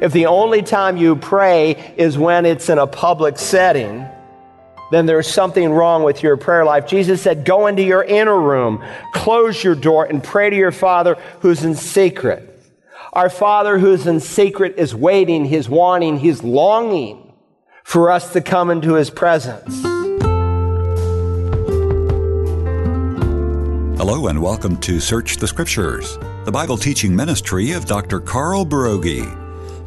If the only time you pray is when it's in a public setting, then there's something wrong with your prayer life. Jesus said, Go into your inner room, close your door, and pray to your Father who's in secret. Our Father who's in secret is waiting, He's wanting, He's longing for us to come into His presence. Hello and welcome to Search the Scriptures, the Bible teaching ministry of Dr. Carl Broggi.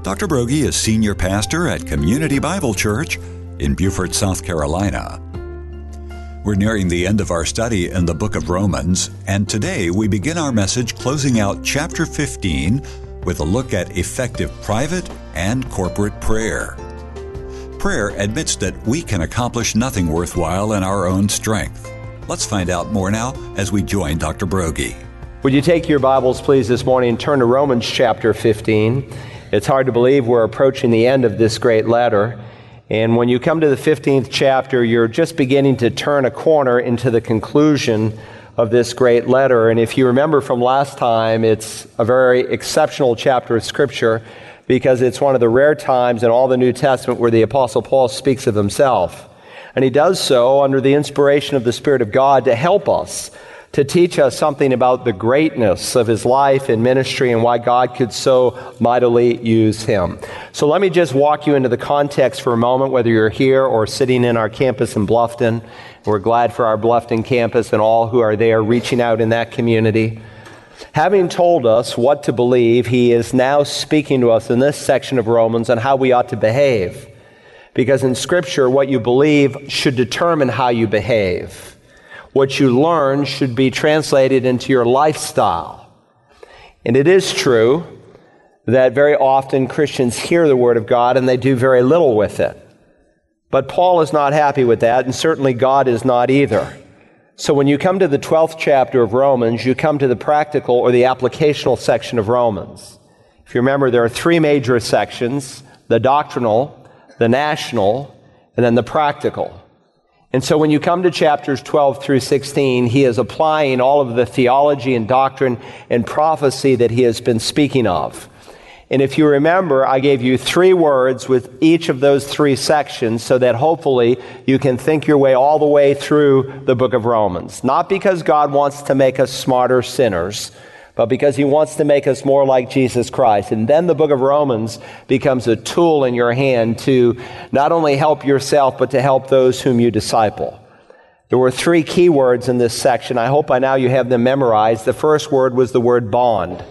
Dr. Broggi is senior pastor at Community Bible Church in Beaufort, South Carolina. We're nearing the end of our study in the book of Romans, and today we begin our message closing out chapter 15 with a look at effective private and corporate prayer. Prayer admits that we can accomplish nothing worthwhile in our own strength. Let's find out more now as we join Dr. Broggi. Would you take your Bibles, please, this morning and turn to Romans chapter 15? It's hard to believe we're approaching the end of this great letter. And when you come to the 15th chapter, you're just beginning to turn a corner into the conclusion of this great letter. And if you remember from last time, it's a very exceptional chapter of Scripture because it's one of the rare times in all the New Testament where the Apostle Paul speaks of himself. And he does so under the inspiration of the Spirit of God to help us, to teach us something about the greatness of his life and ministry and why God could so mightily use him. So let me just walk you into the context for a moment, whether you're here or sitting in our campus in Bluffton. We're glad for our Bluffton campus and all who are there reaching out in that community. Having told us what to believe, he is now speaking to us in this section of Romans on how we ought to behave. Because in Scripture, what you believe should determine how you behave. What you learn should be translated into your lifestyle. And it is true that very often Christians hear the Word of God and they do very little with it. But Paul is not happy with that, and certainly God is not either. So when you come to the 12th chapter of Romans, you come to the practical or the applicational section of Romans. If you remember, there are three major sections the doctrinal, the national, and then the practical. And so when you come to chapters 12 through 16, he is applying all of the theology and doctrine and prophecy that he has been speaking of. And if you remember, I gave you three words with each of those three sections so that hopefully you can think your way all the way through the book of Romans. Not because God wants to make us smarter sinners, but because he wants to make us more like Jesus Christ. And then the book of Romans becomes a tool in your hand to not only help yourself, but to help those whom you disciple. There were three key words in this section. I hope by now you have them memorized. The first word was the word bond.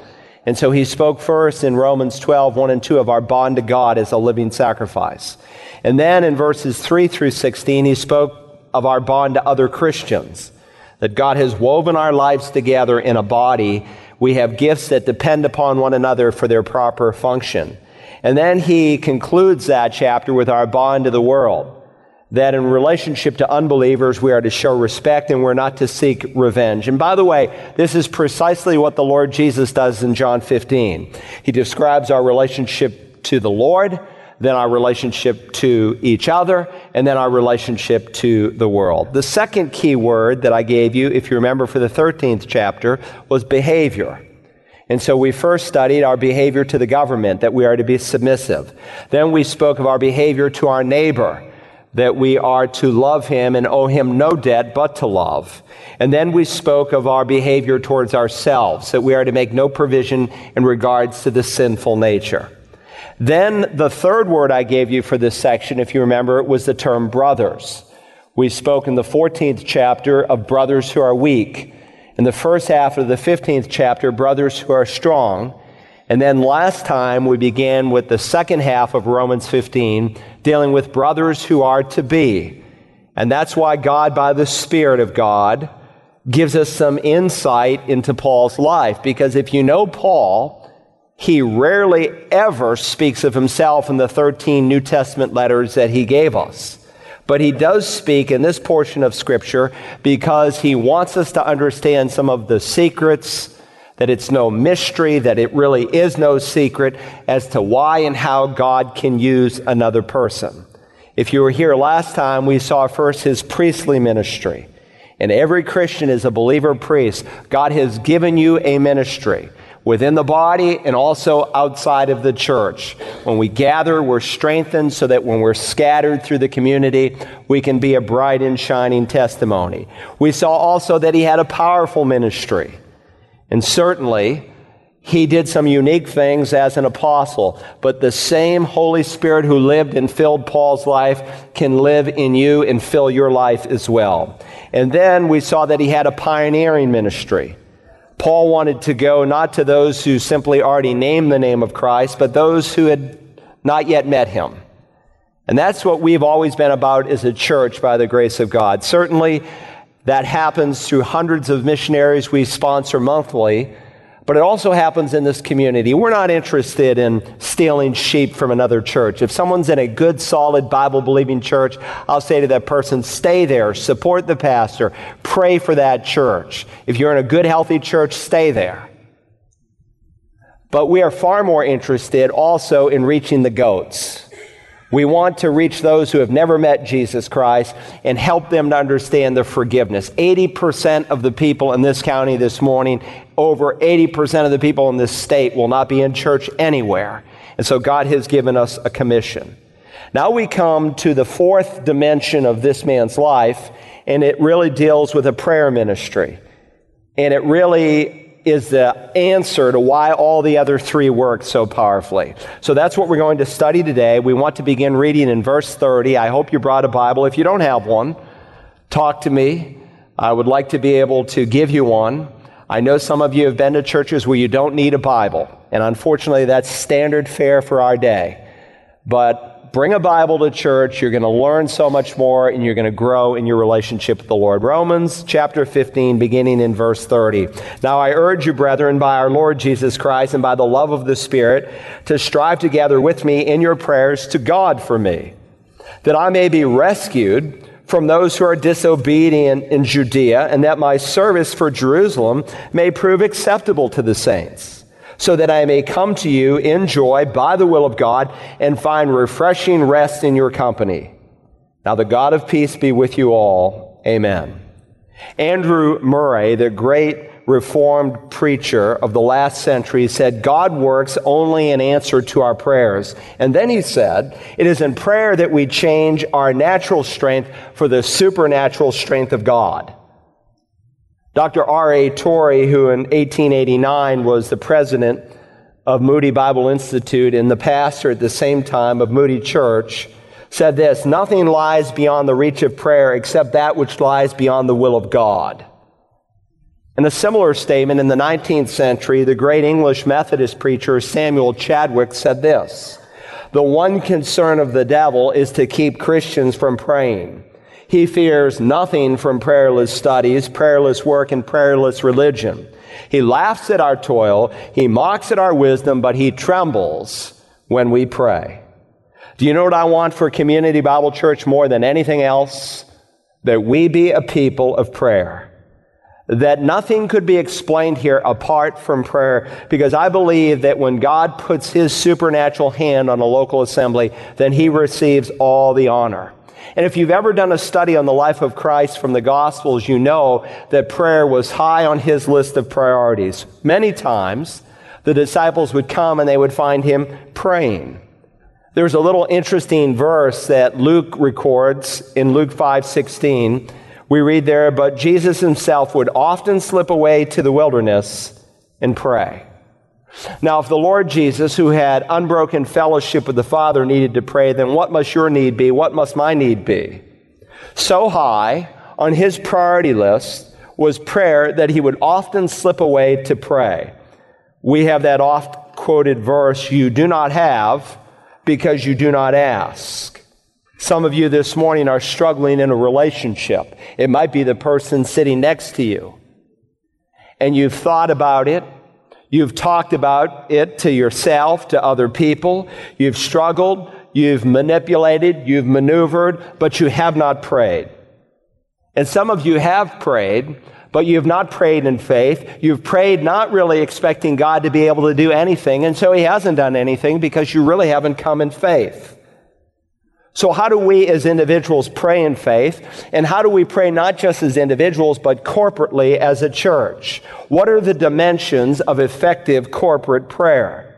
And so he spoke first in Romans 12, 1 and 2 of our bond to God as a living sacrifice. And then in verses 3 through 16, he spoke of our bond to other Christians. That God has woven our lives together in a body we have gifts that depend upon one another for their proper function. And then he concludes that chapter with our bond to the world. That in relationship to unbelievers, we are to show respect and we're not to seek revenge. And by the way, this is precisely what the Lord Jesus does in John 15. He describes our relationship to the Lord then our relationship to each other, and then our relationship to the world. The second key word that I gave you, if you remember for the 13th chapter, was behavior. And so we first studied our behavior to the government, that we are to be submissive. Then we spoke of our behavior to our neighbor, that we are to love him and owe him no debt but to love. And then we spoke of our behavior towards ourselves, that we are to make no provision in regards to the sinful nature. Then the third word I gave you for this section, if you remember, was the term brothers. We spoke in the 14th chapter of brothers who are weak. In the first half of the 15th chapter, brothers who are strong. And then last time we began with the second half of Romans 15, dealing with brothers who are to be. And that's why God, by the Spirit of God, gives us some insight into Paul's life. Because if you know Paul, he rarely ever speaks of himself in the 13 New Testament letters that he gave us. But he does speak in this portion of Scripture because he wants us to understand some of the secrets, that it's no mystery, that it really is no secret as to why and how God can use another person. If you were here last time, we saw first his priestly ministry. And every Christian is a believer priest. God has given you a ministry within the body and also outside of the church. When we gather, we're strengthened so that when we're scattered through the community, we can be a bright and shining testimony. We saw also that he had a powerful ministry. And certainly, he did some unique things as an apostle, but the same Holy Spirit who lived and filled Paul's life can live in you and fill your life as well. And then we saw that he had a pioneering ministry. Paul wanted to go not to those who simply already named the name of Christ, but those who had not yet met him. And that's what we've always been about as a church by the grace of God. Certainly, that happens through hundreds of missionaries we sponsor monthly. But it also happens in this community. We're not interested in stealing sheep from another church. If someone's in a good, solid, Bible believing church, I'll say to that person, stay there, support the pastor, pray for that church. If you're in a good, healthy church, stay there. But we are far more interested also in reaching the goats. We want to reach those who have never met Jesus Christ and help them to understand the forgiveness. 80% of the people in this county this morning, over 80% of the people in this state will not be in church anywhere. And so God has given us a commission. Now we come to the fourth dimension of this man's life, and it really deals with a prayer ministry. And it really is the answer to why all the other three work so powerfully. So that's what we're going to study today. We want to begin reading in verse 30. I hope you brought a Bible. If you don't have one, talk to me. I would like to be able to give you one. I know some of you have been to churches where you don't need a Bible, and unfortunately, that's standard fare for our day. But bring a Bible to church. You're going to learn so much more and you're going to grow in your relationship with the Lord. Romans chapter 15, beginning in verse 30. Now I urge you, brethren, by our Lord Jesus Christ and by the love of the Spirit, to strive together with me in your prayers to God for me, that I may be rescued from those who are disobedient in Judea, and that my service for Jerusalem may prove acceptable to the saints so that I may come to you in joy by the will of God and find refreshing rest in your company. Now the God of peace be with you all. Amen. Andrew Murray, the great Reformed preacher of the last century, said, God works only in answer to our prayers. And then he said, It is in prayer that we change our natural strength for the supernatural strength of God. Dr. R.A. Torrey, who in 1889 was the president of Moody Bible Institute and the pastor at the same time of Moody Church, said this Nothing lies beyond the reach of prayer except that which lies beyond the will of God. In a similar statement in the 19th century, the great English Methodist preacher Samuel Chadwick said this The one concern of the devil is to keep Christians from praying. He fears nothing from prayerless studies, prayerless work, and prayerless religion. He laughs at our toil, he mocks at our wisdom, but he trembles when we pray. Do you know what I want for Community Bible Church more than anything else? That we be a people of prayer. That nothing could be explained here apart from prayer, because I believe that when God puts his supernatural hand on a local assembly, then he receives all the honor. And if you've ever done a study on the life of Christ from the Gospels, you know that prayer was high on his list of priorities. Many times, the disciples would come and they would find him praying. There's a little interesting verse that Luke records in Luke 5:16. We read there, but Jesus himself would often slip away to the wilderness and pray. Now, if the Lord Jesus, who had unbroken fellowship with the Father, needed to pray, then what must your need be? What must my need be? So high on his priority list was prayer that he would often slip away to pray. We have that oft quoted verse, you do not have because you do not ask. Some of you this morning are struggling in a relationship. It might be the person sitting next to you. And you've thought about it You've talked about it to yourself, to other people. You've struggled. You've manipulated. You've maneuvered, but you have not prayed. And some of you have prayed, but you have not prayed in faith. You've prayed not really expecting God to be able to do anything, and so He hasn't done anything because you really haven't come in faith. So, how do we as individuals pray in faith? And how do we pray not just as individuals, but corporately as a church? What are the dimensions of effective corporate prayer?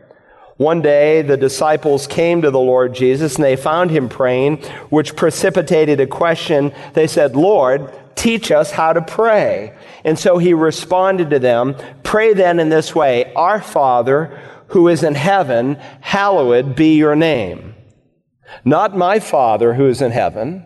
One day, the disciples came to the Lord Jesus and they found him praying, which precipitated a question. They said, Lord, teach us how to pray. And so he responded to them, Pray then in this way Our Father, who is in heaven, hallowed be your name. Not my Father who is in heaven,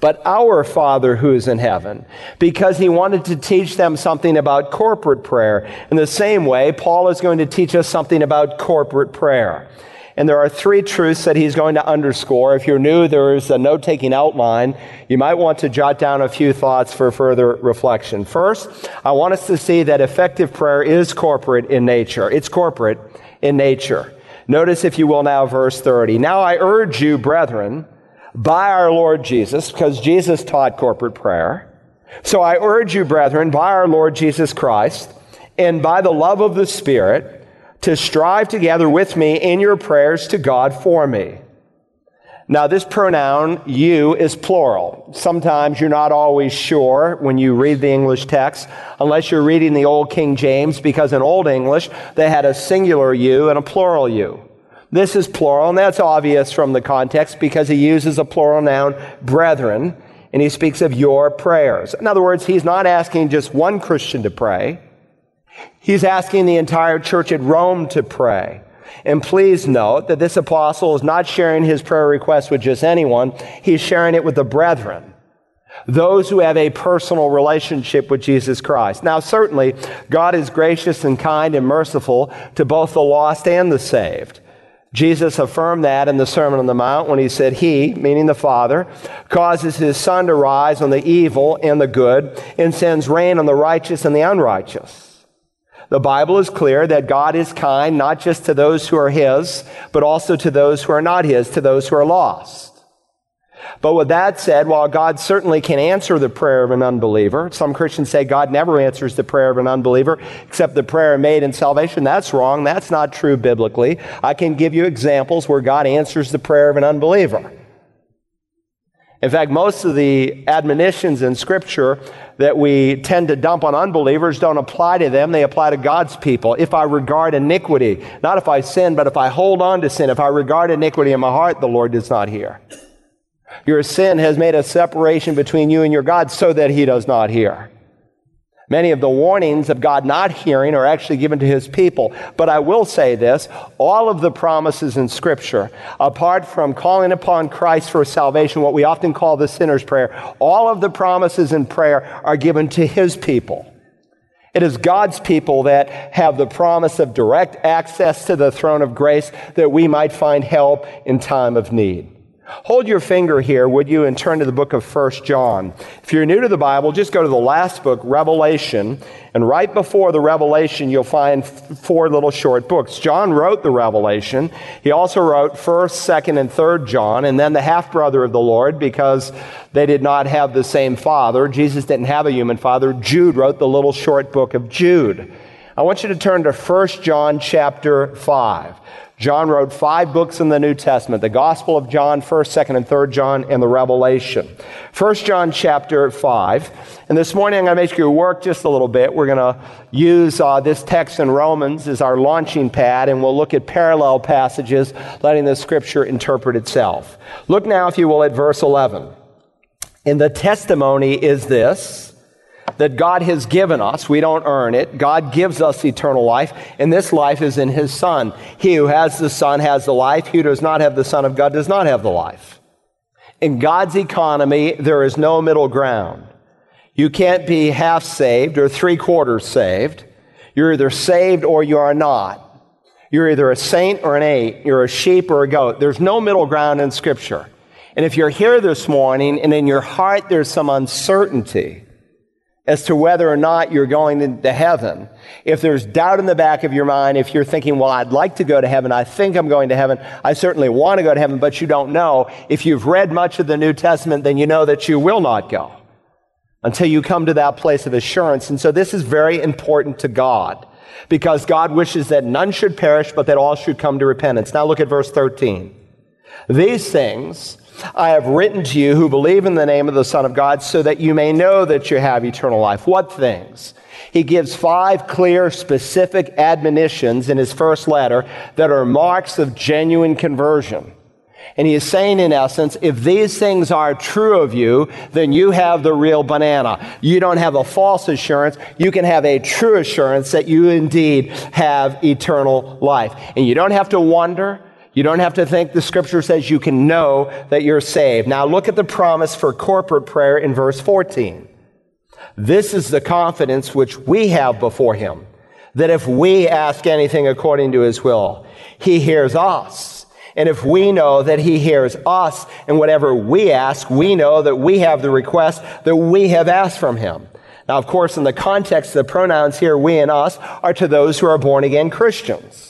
but our Father who is in heaven, because he wanted to teach them something about corporate prayer. In the same way, Paul is going to teach us something about corporate prayer. And there are three truths that he's going to underscore. If you're new, there is a note taking outline. You might want to jot down a few thoughts for further reflection. First, I want us to see that effective prayer is corporate in nature. It's corporate in nature. Notice, if you will, now verse 30. Now I urge you, brethren, by our Lord Jesus, because Jesus taught corporate prayer. So I urge you, brethren, by our Lord Jesus Christ, and by the love of the Spirit, to strive together with me in your prayers to God for me. Now, this pronoun, you, is plural. Sometimes you're not always sure when you read the English text, unless you're reading the Old King James, because in Old English, they had a singular you and a plural you. This is plural, and that's obvious from the context because he uses a plural noun, brethren, and he speaks of your prayers. In other words, he's not asking just one Christian to pray. He's asking the entire church at Rome to pray. And please note that this apostle is not sharing his prayer request with just anyone. He's sharing it with the brethren. Those who have a personal relationship with Jesus Christ. Now, certainly, God is gracious and kind and merciful to both the lost and the saved. Jesus affirmed that in the Sermon on the Mount when he said, He, meaning the Father, causes his sun to rise on the evil and the good and sends rain on the righteous and the unrighteous. The Bible is clear that God is kind not just to those who are his, but also to those who are not his, to those who are lost. But with that said, while God certainly can answer the prayer of an unbeliever, some Christians say God never answers the prayer of an unbeliever except the prayer made in salvation. That's wrong. That's not true biblically. I can give you examples where God answers the prayer of an unbeliever. In fact, most of the admonitions in Scripture that we tend to dump on unbelievers don't apply to them. They apply to God's people. If I regard iniquity, not if I sin, but if I hold on to sin, if I regard iniquity in my heart, the Lord does not hear. Your sin has made a separation between you and your God so that he does not hear. Many of the warnings of God not hearing are actually given to his people. But I will say this all of the promises in Scripture, apart from calling upon Christ for salvation, what we often call the sinner's prayer, all of the promises in prayer are given to his people. It is God's people that have the promise of direct access to the throne of grace that we might find help in time of need. Hold your finger here, would you, and turn to the book of First John. If you're new to the Bible, just go to the last book, Revelation, and right before the Revelation, you'll find four little short books. John wrote the Revelation. He also wrote 1st, 2nd, and 3rd John, and then the half brother of the Lord because they did not have the same father. Jesus didn't have a human father. Jude wrote the little short book of Jude. I want you to turn to 1 John chapter 5. John wrote five books in the New Testament the Gospel of John, 1st, 2nd, and 3rd John, and the Revelation. 1 John chapter 5. And this morning I'm going to make you work just a little bit. We're going to use uh, this text in Romans as our launching pad, and we'll look at parallel passages, letting the scripture interpret itself. Look now, if you will, at verse 11. And the testimony is this that God has given us. We don't earn it. God gives us eternal life, and this life is in His Son. He who has the Son has the life. He who does not have the Son of God does not have the life. In God's economy, there is no middle ground. You can't be half saved or three quarters saved. You're either saved or you are not. You're either a saint or an ape. You're a sheep or a goat. There's no middle ground in Scripture. And if you're here this morning and in your heart there's some uncertainty, as to whether or not you're going to heaven. If there's doubt in the back of your mind, if you're thinking, well, I'd like to go to heaven, I think I'm going to heaven, I certainly want to go to heaven, but you don't know, if you've read much of the New Testament, then you know that you will not go until you come to that place of assurance. And so this is very important to God because God wishes that none should perish, but that all should come to repentance. Now look at verse 13. These things I have written to you who believe in the name of the Son of God so that you may know that you have eternal life. What things? He gives five clear, specific admonitions in his first letter that are marks of genuine conversion. And he is saying, in essence, if these things are true of you, then you have the real banana. You don't have a false assurance. You can have a true assurance that you indeed have eternal life. And you don't have to wonder. You don't have to think the scripture says you can know that you're saved. Now look at the promise for corporate prayer in verse 14. This is the confidence which we have before him, that if we ask anything according to his will, he hears us. And if we know that he hears us and whatever we ask, we know that we have the request that we have asked from him. Now, of course, in the context, the pronouns here, we and us, are to those who are born again Christians.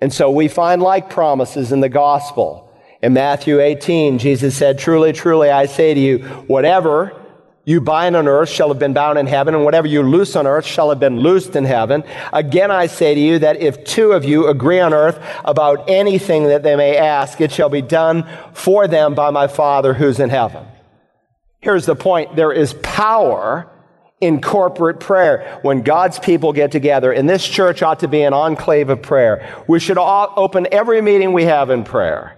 And so we find like promises in the gospel. In Matthew 18, Jesus said, Truly, truly, I say to you, whatever you bind on earth shall have been bound in heaven, and whatever you loose on earth shall have been loosed in heaven. Again, I say to you that if two of you agree on earth about anything that they may ask, it shall be done for them by my Father who's in heaven. Here's the point there is power in corporate prayer when God's people get together. And this church ought to be an enclave of prayer. We should all open every meeting we have in prayer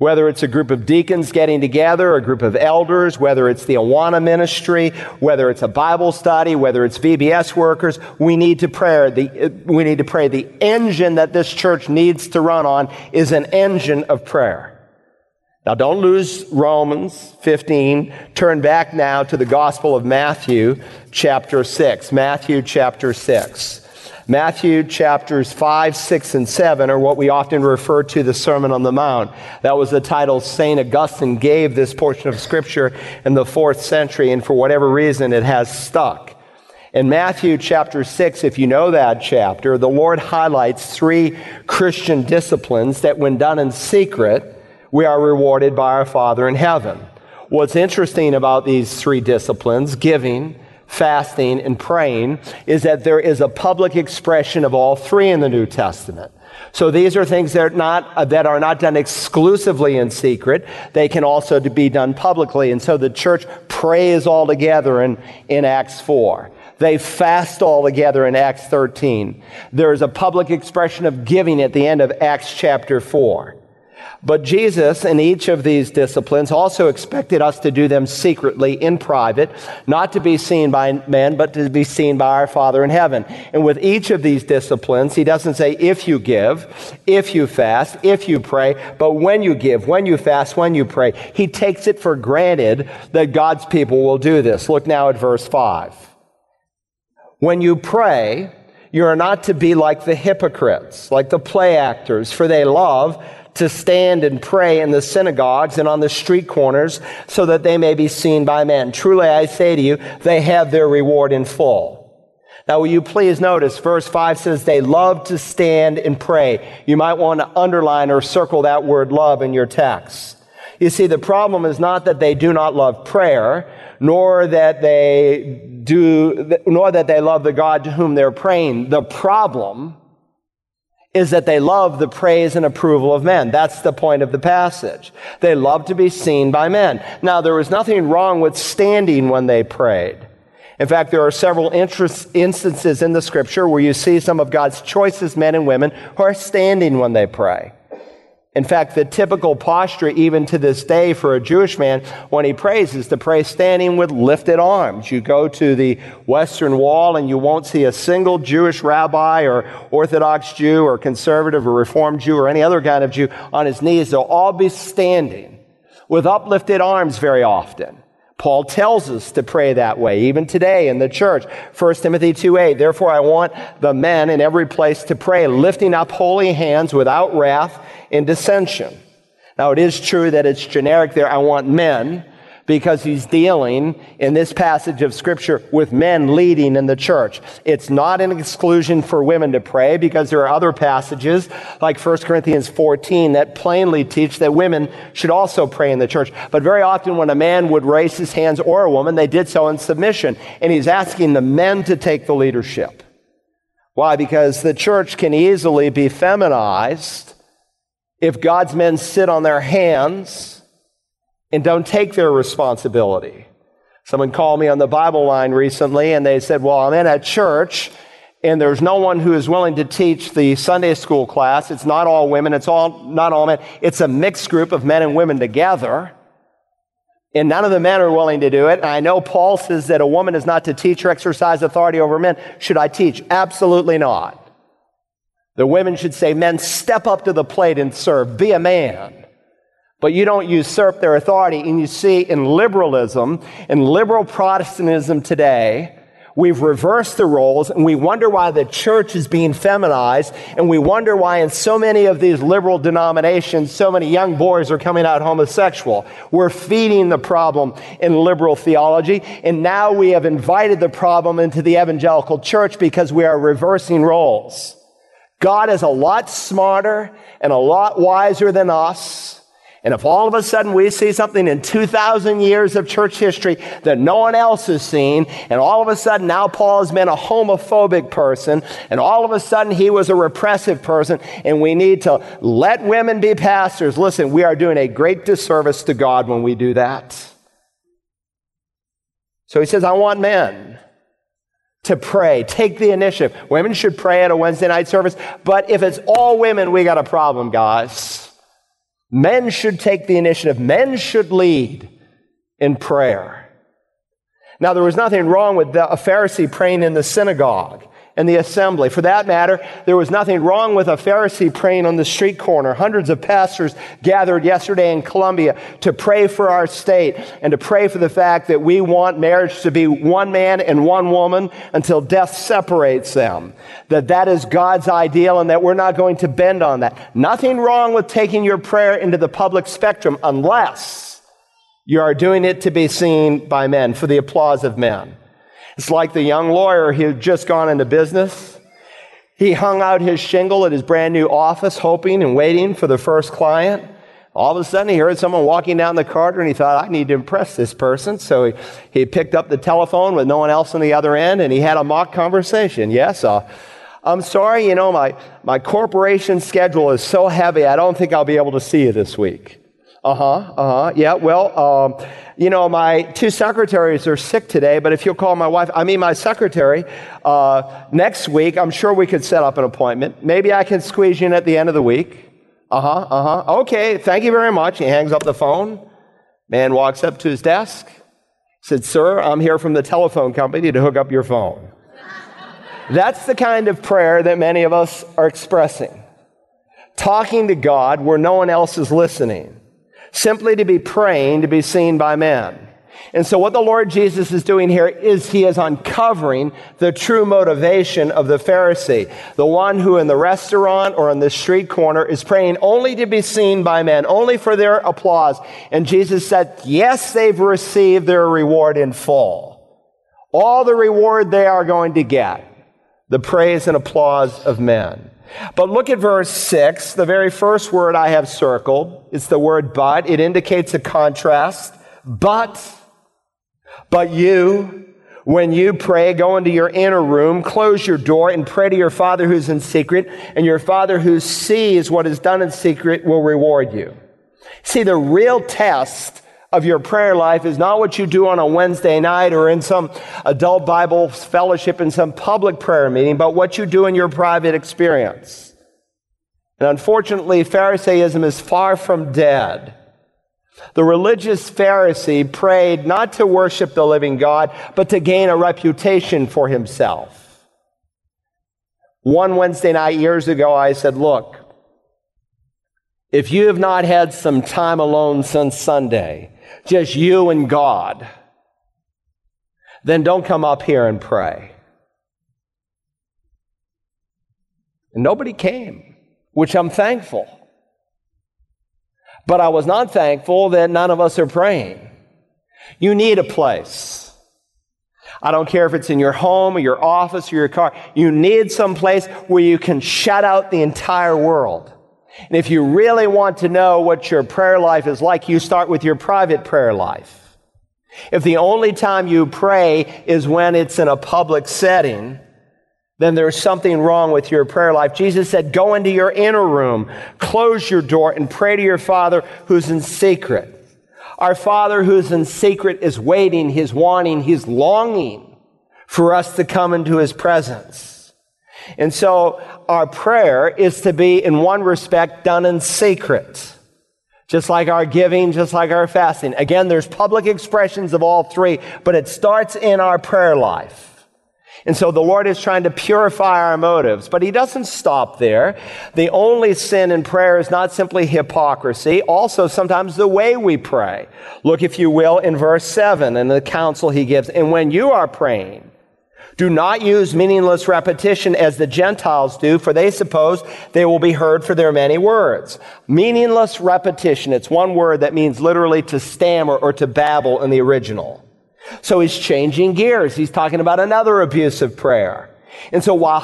whether it's a group of deacons getting together, a group of elders, whether it's the Awana ministry, whether it's a Bible study, whether it's VBS workers, we need to pray. The, we need to pray. The engine that this church needs to run on is an engine of prayer. Now don't lose Romans 15. Turn back now to the Gospel of Matthew, chapter 6. Matthew, chapter 6. Matthew chapters 5, 6, and 7 are what we often refer to the Sermon on the Mount. That was the title St. Augustine gave this portion of Scripture in the fourth century, and for whatever reason, it has stuck. In Matthew chapter 6, if you know that chapter, the Lord highlights three Christian disciplines that, when done in secret, we are rewarded by our Father in heaven. What's interesting about these three disciplines, giving, fasting, and praying is that there is a public expression of all three in the New Testament. So these are things that are not, that are not done exclusively in secret. They can also be done publicly. And so the church prays all together in, in Acts 4. They fast all together in Acts 13. There is a public expression of giving at the end of Acts chapter 4. But Jesus, in each of these disciplines, also expected us to do them secretly in private, not to be seen by men, but to be seen by our Father in heaven. And with each of these disciplines, he doesn't say if you give, if you fast, if you pray, but when you give, when you fast, when you pray. He takes it for granted that God's people will do this. Look now at verse 5. When you pray, you are not to be like the hypocrites, like the play actors, for they love to stand and pray in the synagogues and on the street corners so that they may be seen by men. Truly I say to you, they have their reward in full. Now, will you please notice verse 5 says they love to stand and pray. You might want to underline or circle that word love in your text. You see, the problem is not that they do not love prayer, nor that they do, nor that they love the God to whom they're praying. The problem is that they love the praise and approval of men. That's the point of the passage. They love to be seen by men. Now, there was nothing wrong with standing when they prayed. In fact, there are several instances in the scripture where you see some of God's choicest men and women who are standing when they pray. In fact, the typical posture, even to this day, for a Jewish man when he prays is to pray standing with lifted arms. You go to the Western Wall and you won't see a single Jewish rabbi or Orthodox Jew or conservative or Reformed Jew or any other kind of Jew on his knees. They'll all be standing with uplifted arms very often. Paul tells us to pray that way, even today in the church. 1 Timothy 2.8, Therefore I want the men in every place to pray, lifting up holy hands without wrath and dissension. Now it is true that it's generic there. I want men because he's dealing in this passage of scripture with men leading in the church. It's not an exclusion for women to pray because there are other passages like 1 Corinthians 14 that plainly teach that women should also pray in the church. But very often when a man would raise his hands or a woman, they did so in submission. And he's asking the men to take the leadership. Why? Because the church can easily be feminized if God's men sit on their hands and don't take their responsibility. Someone called me on the Bible line recently and they said, Well, I'm in a church and there's no one who is willing to teach the Sunday school class. It's not all women, it's all not all men. It's a mixed group of men and women together. And none of the men are willing to do it. And I know Paul says that a woman is not to teach or exercise authority over men. Should I teach? Absolutely not. The women should say, men, step up to the plate and serve. Be a man. But you don't usurp their authority. And you see in liberalism, in liberal Protestantism today, We've reversed the roles and we wonder why the church is being feminized and we wonder why in so many of these liberal denominations, so many young boys are coming out homosexual. We're feeding the problem in liberal theology and now we have invited the problem into the evangelical church because we are reversing roles. God is a lot smarter and a lot wiser than us. And if all of a sudden we see something in 2,000 years of church history that no one else has seen, and all of a sudden now Paul has been a homophobic person, and all of a sudden he was a repressive person, and we need to let women be pastors, listen, we are doing a great disservice to God when we do that. So he says, I want men to pray. Take the initiative. Women should pray at a Wednesday night service, but if it's all women, we got a problem, guys. Men should take the initiative. Men should lead in prayer. Now, there was nothing wrong with the, a Pharisee praying in the synagogue and the assembly. For that matter, there was nothing wrong with a Pharisee praying on the street corner. Hundreds of pastors gathered yesterday in Columbia to pray for our state and to pray for the fact that we want marriage to be one man and one woman until death separates them. That that is God's ideal and that we're not going to bend on that. Nothing wrong with taking your prayer into the public spectrum unless you are doing it to be seen by men, for the applause of men. It's like the young lawyer who had just gone into business. He hung out his shingle at his brand new office, hoping and waiting for the first client. All of a sudden, he heard someone walking down the corridor and he thought, I need to impress this person. So he, he picked up the telephone with no one else on the other end and he had a mock conversation. Yes, uh, I'm sorry, you know, my, my corporation schedule is so heavy, I don't think I'll be able to see you this week. Uh huh, uh huh. Yeah, well, um, you know, my two secretaries are sick today, but if you'll call my wife, I mean, my secretary, uh, next week, I'm sure we could set up an appointment. Maybe I can squeeze you in at the end of the week. Uh huh, uh huh. Okay, thank you very much. He hangs up the phone. Man walks up to his desk, said, Sir, I'm here from the telephone company to hook up your phone. That's the kind of prayer that many of us are expressing. Talking to God where no one else is listening simply to be praying to be seen by men. And so what the Lord Jesus is doing here is he is uncovering the true motivation of the Pharisee, the one who in the restaurant or on the street corner is praying only to be seen by men, only for their applause. And Jesus said, yes, they've received their reward in full. All the reward they are going to get, the praise and applause of men. But look at verse 6. The very first word I have circled. It's the word but. It indicates a contrast. But, but you, when you pray, go into your inner room, close your door, and pray to your Father who's in secret, and your Father who sees what is done in secret will reward you. See, the real test of your prayer life is not what you do on a Wednesday night or in some adult Bible fellowship in some public prayer meeting, but what you do in your private experience. And unfortunately, Pharisaism is far from dead. The religious Pharisee prayed not to worship the living God, but to gain a reputation for himself. One Wednesday night years ago, I said, Look, if you have not had some time alone since Sunday, just you and God, then don't come up here and pray. And nobody came, which I'm thankful. But I was not thankful that none of us are praying. You need a place. I don't care if it's in your home or your office or your car. You need some place where you can shut out the entire world. And if you really want to know what your prayer life is like, you start with your private prayer life. If the only time you pray is when it's in a public setting, then there's something wrong with your prayer life. Jesus said, Go into your inner room, close your door, and pray to your Father who's in secret. Our Father who's in secret is waiting, He's wanting, He's longing for us to come into His presence. And so our prayer is to be, in one respect, done in secret. Just like our giving, just like our fasting. Again, there's public expressions of all three, but it starts in our prayer life. And so the Lord is trying to purify our motives, but He doesn't stop there. The only sin in prayer is not simply hypocrisy, also sometimes the way we pray. Look, if you will, in verse 7 and the counsel He gives. And when you are praying, do not use meaningless repetition as the Gentiles do, for they suppose they will be heard for their many words. Meaningless repetition, it's one word that means literally to stammer or to babble in the original. So he's changing gears. He's talking about another abusive prayer. And so while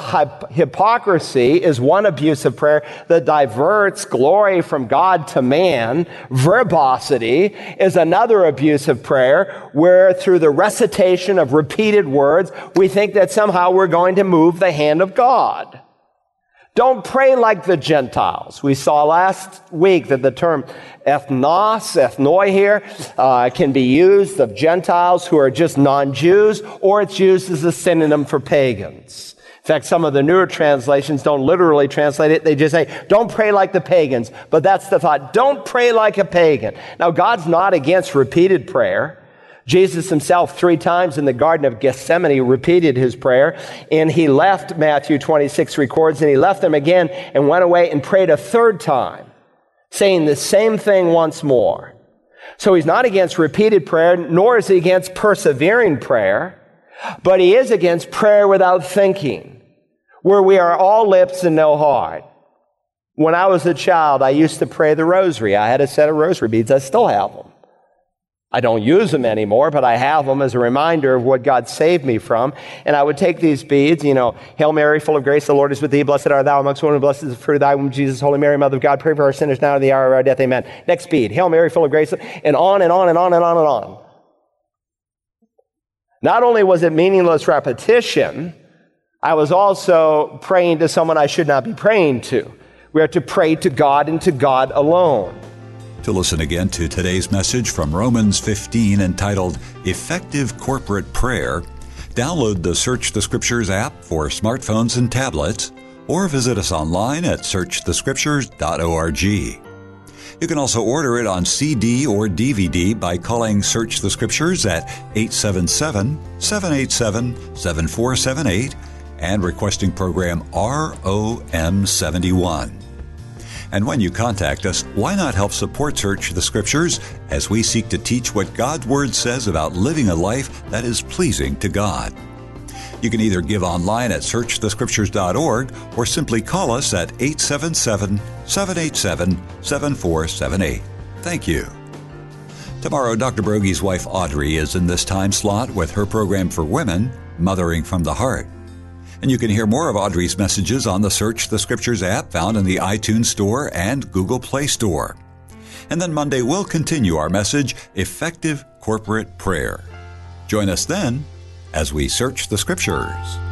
hypocrisy is one abuse of prayer that diverts glory from God to man, verbosity is another abuse of prayer where through the recitation of repeated words, we think that somehow we're going to move the hand of God. Don't pray like the Gentiles. We saw last week that the term ethnos, ethnoi here, uh, can be used of Gentiles who are just non-Jews, or it's used as a synonym for pagans. In fact, some of the newer translations don't literally translate it. They just say, don't pray like the pagans. But that's the thought. Don't pray like a pagan. Now, God's not against repeated prayer. Jesus himself, three times in the Garden of Gethsemane, repeated his prayer, and he left, Matthew 26 records, and he left them again and went away and prayed a third time, saying the same thing once more. So he's not against repeated prayer, nor is he against persevering prayer, but he is against prayer without thinking, where we are all lips and no heart. When I was a child, I used to pray the rosary. I had a set of rosary beads. I still have them. I don't use them anymore, but I have them as a reminder of what God saved me from. And I would take these beads, you know, Hail Mary, full of grace, the Lord is with thee. Blessed art thou amongst women, blessed is the fruit of thy womb, Jesus. Holy Mary, Mother of God, pray for our sinners now and the hour of our death. Amen. Next bead. Hail Mary, full of grace, and on and on and on and on and on. Not only was it meaningless repetition, I was also praying to someone I should not be praying to. We are to pray to God and to God alone. To listen again to today's message from Romans 15 entitled Effective Corporate Prayer, download the Search the Scriptures app for smartphones and tablets, or visit us online at searchthescriptures.org. You can also order it on CD or DVD by calling Search the Scriptures at 877 787 7478 and requesting program ROM71. And when you contact us, why not help support Search the Scriptures as we seek to teach what God's Word says about living a life that is pleasing to God? You can either give online at searchthescriptures.org or simply call us at 877 787 7478. Thank you. Tomorrow, Dr. Broggi's wife Audrey is in this time slot with her program for women, Mothering from the Heart. And you can hear more of Audrey's messages on the Search the Scriptures app found in the iTunes Store and Google Play Store. And then Monday, we'll continue our message Effective Corporate Prayer. Join us then as we search the Scriptures.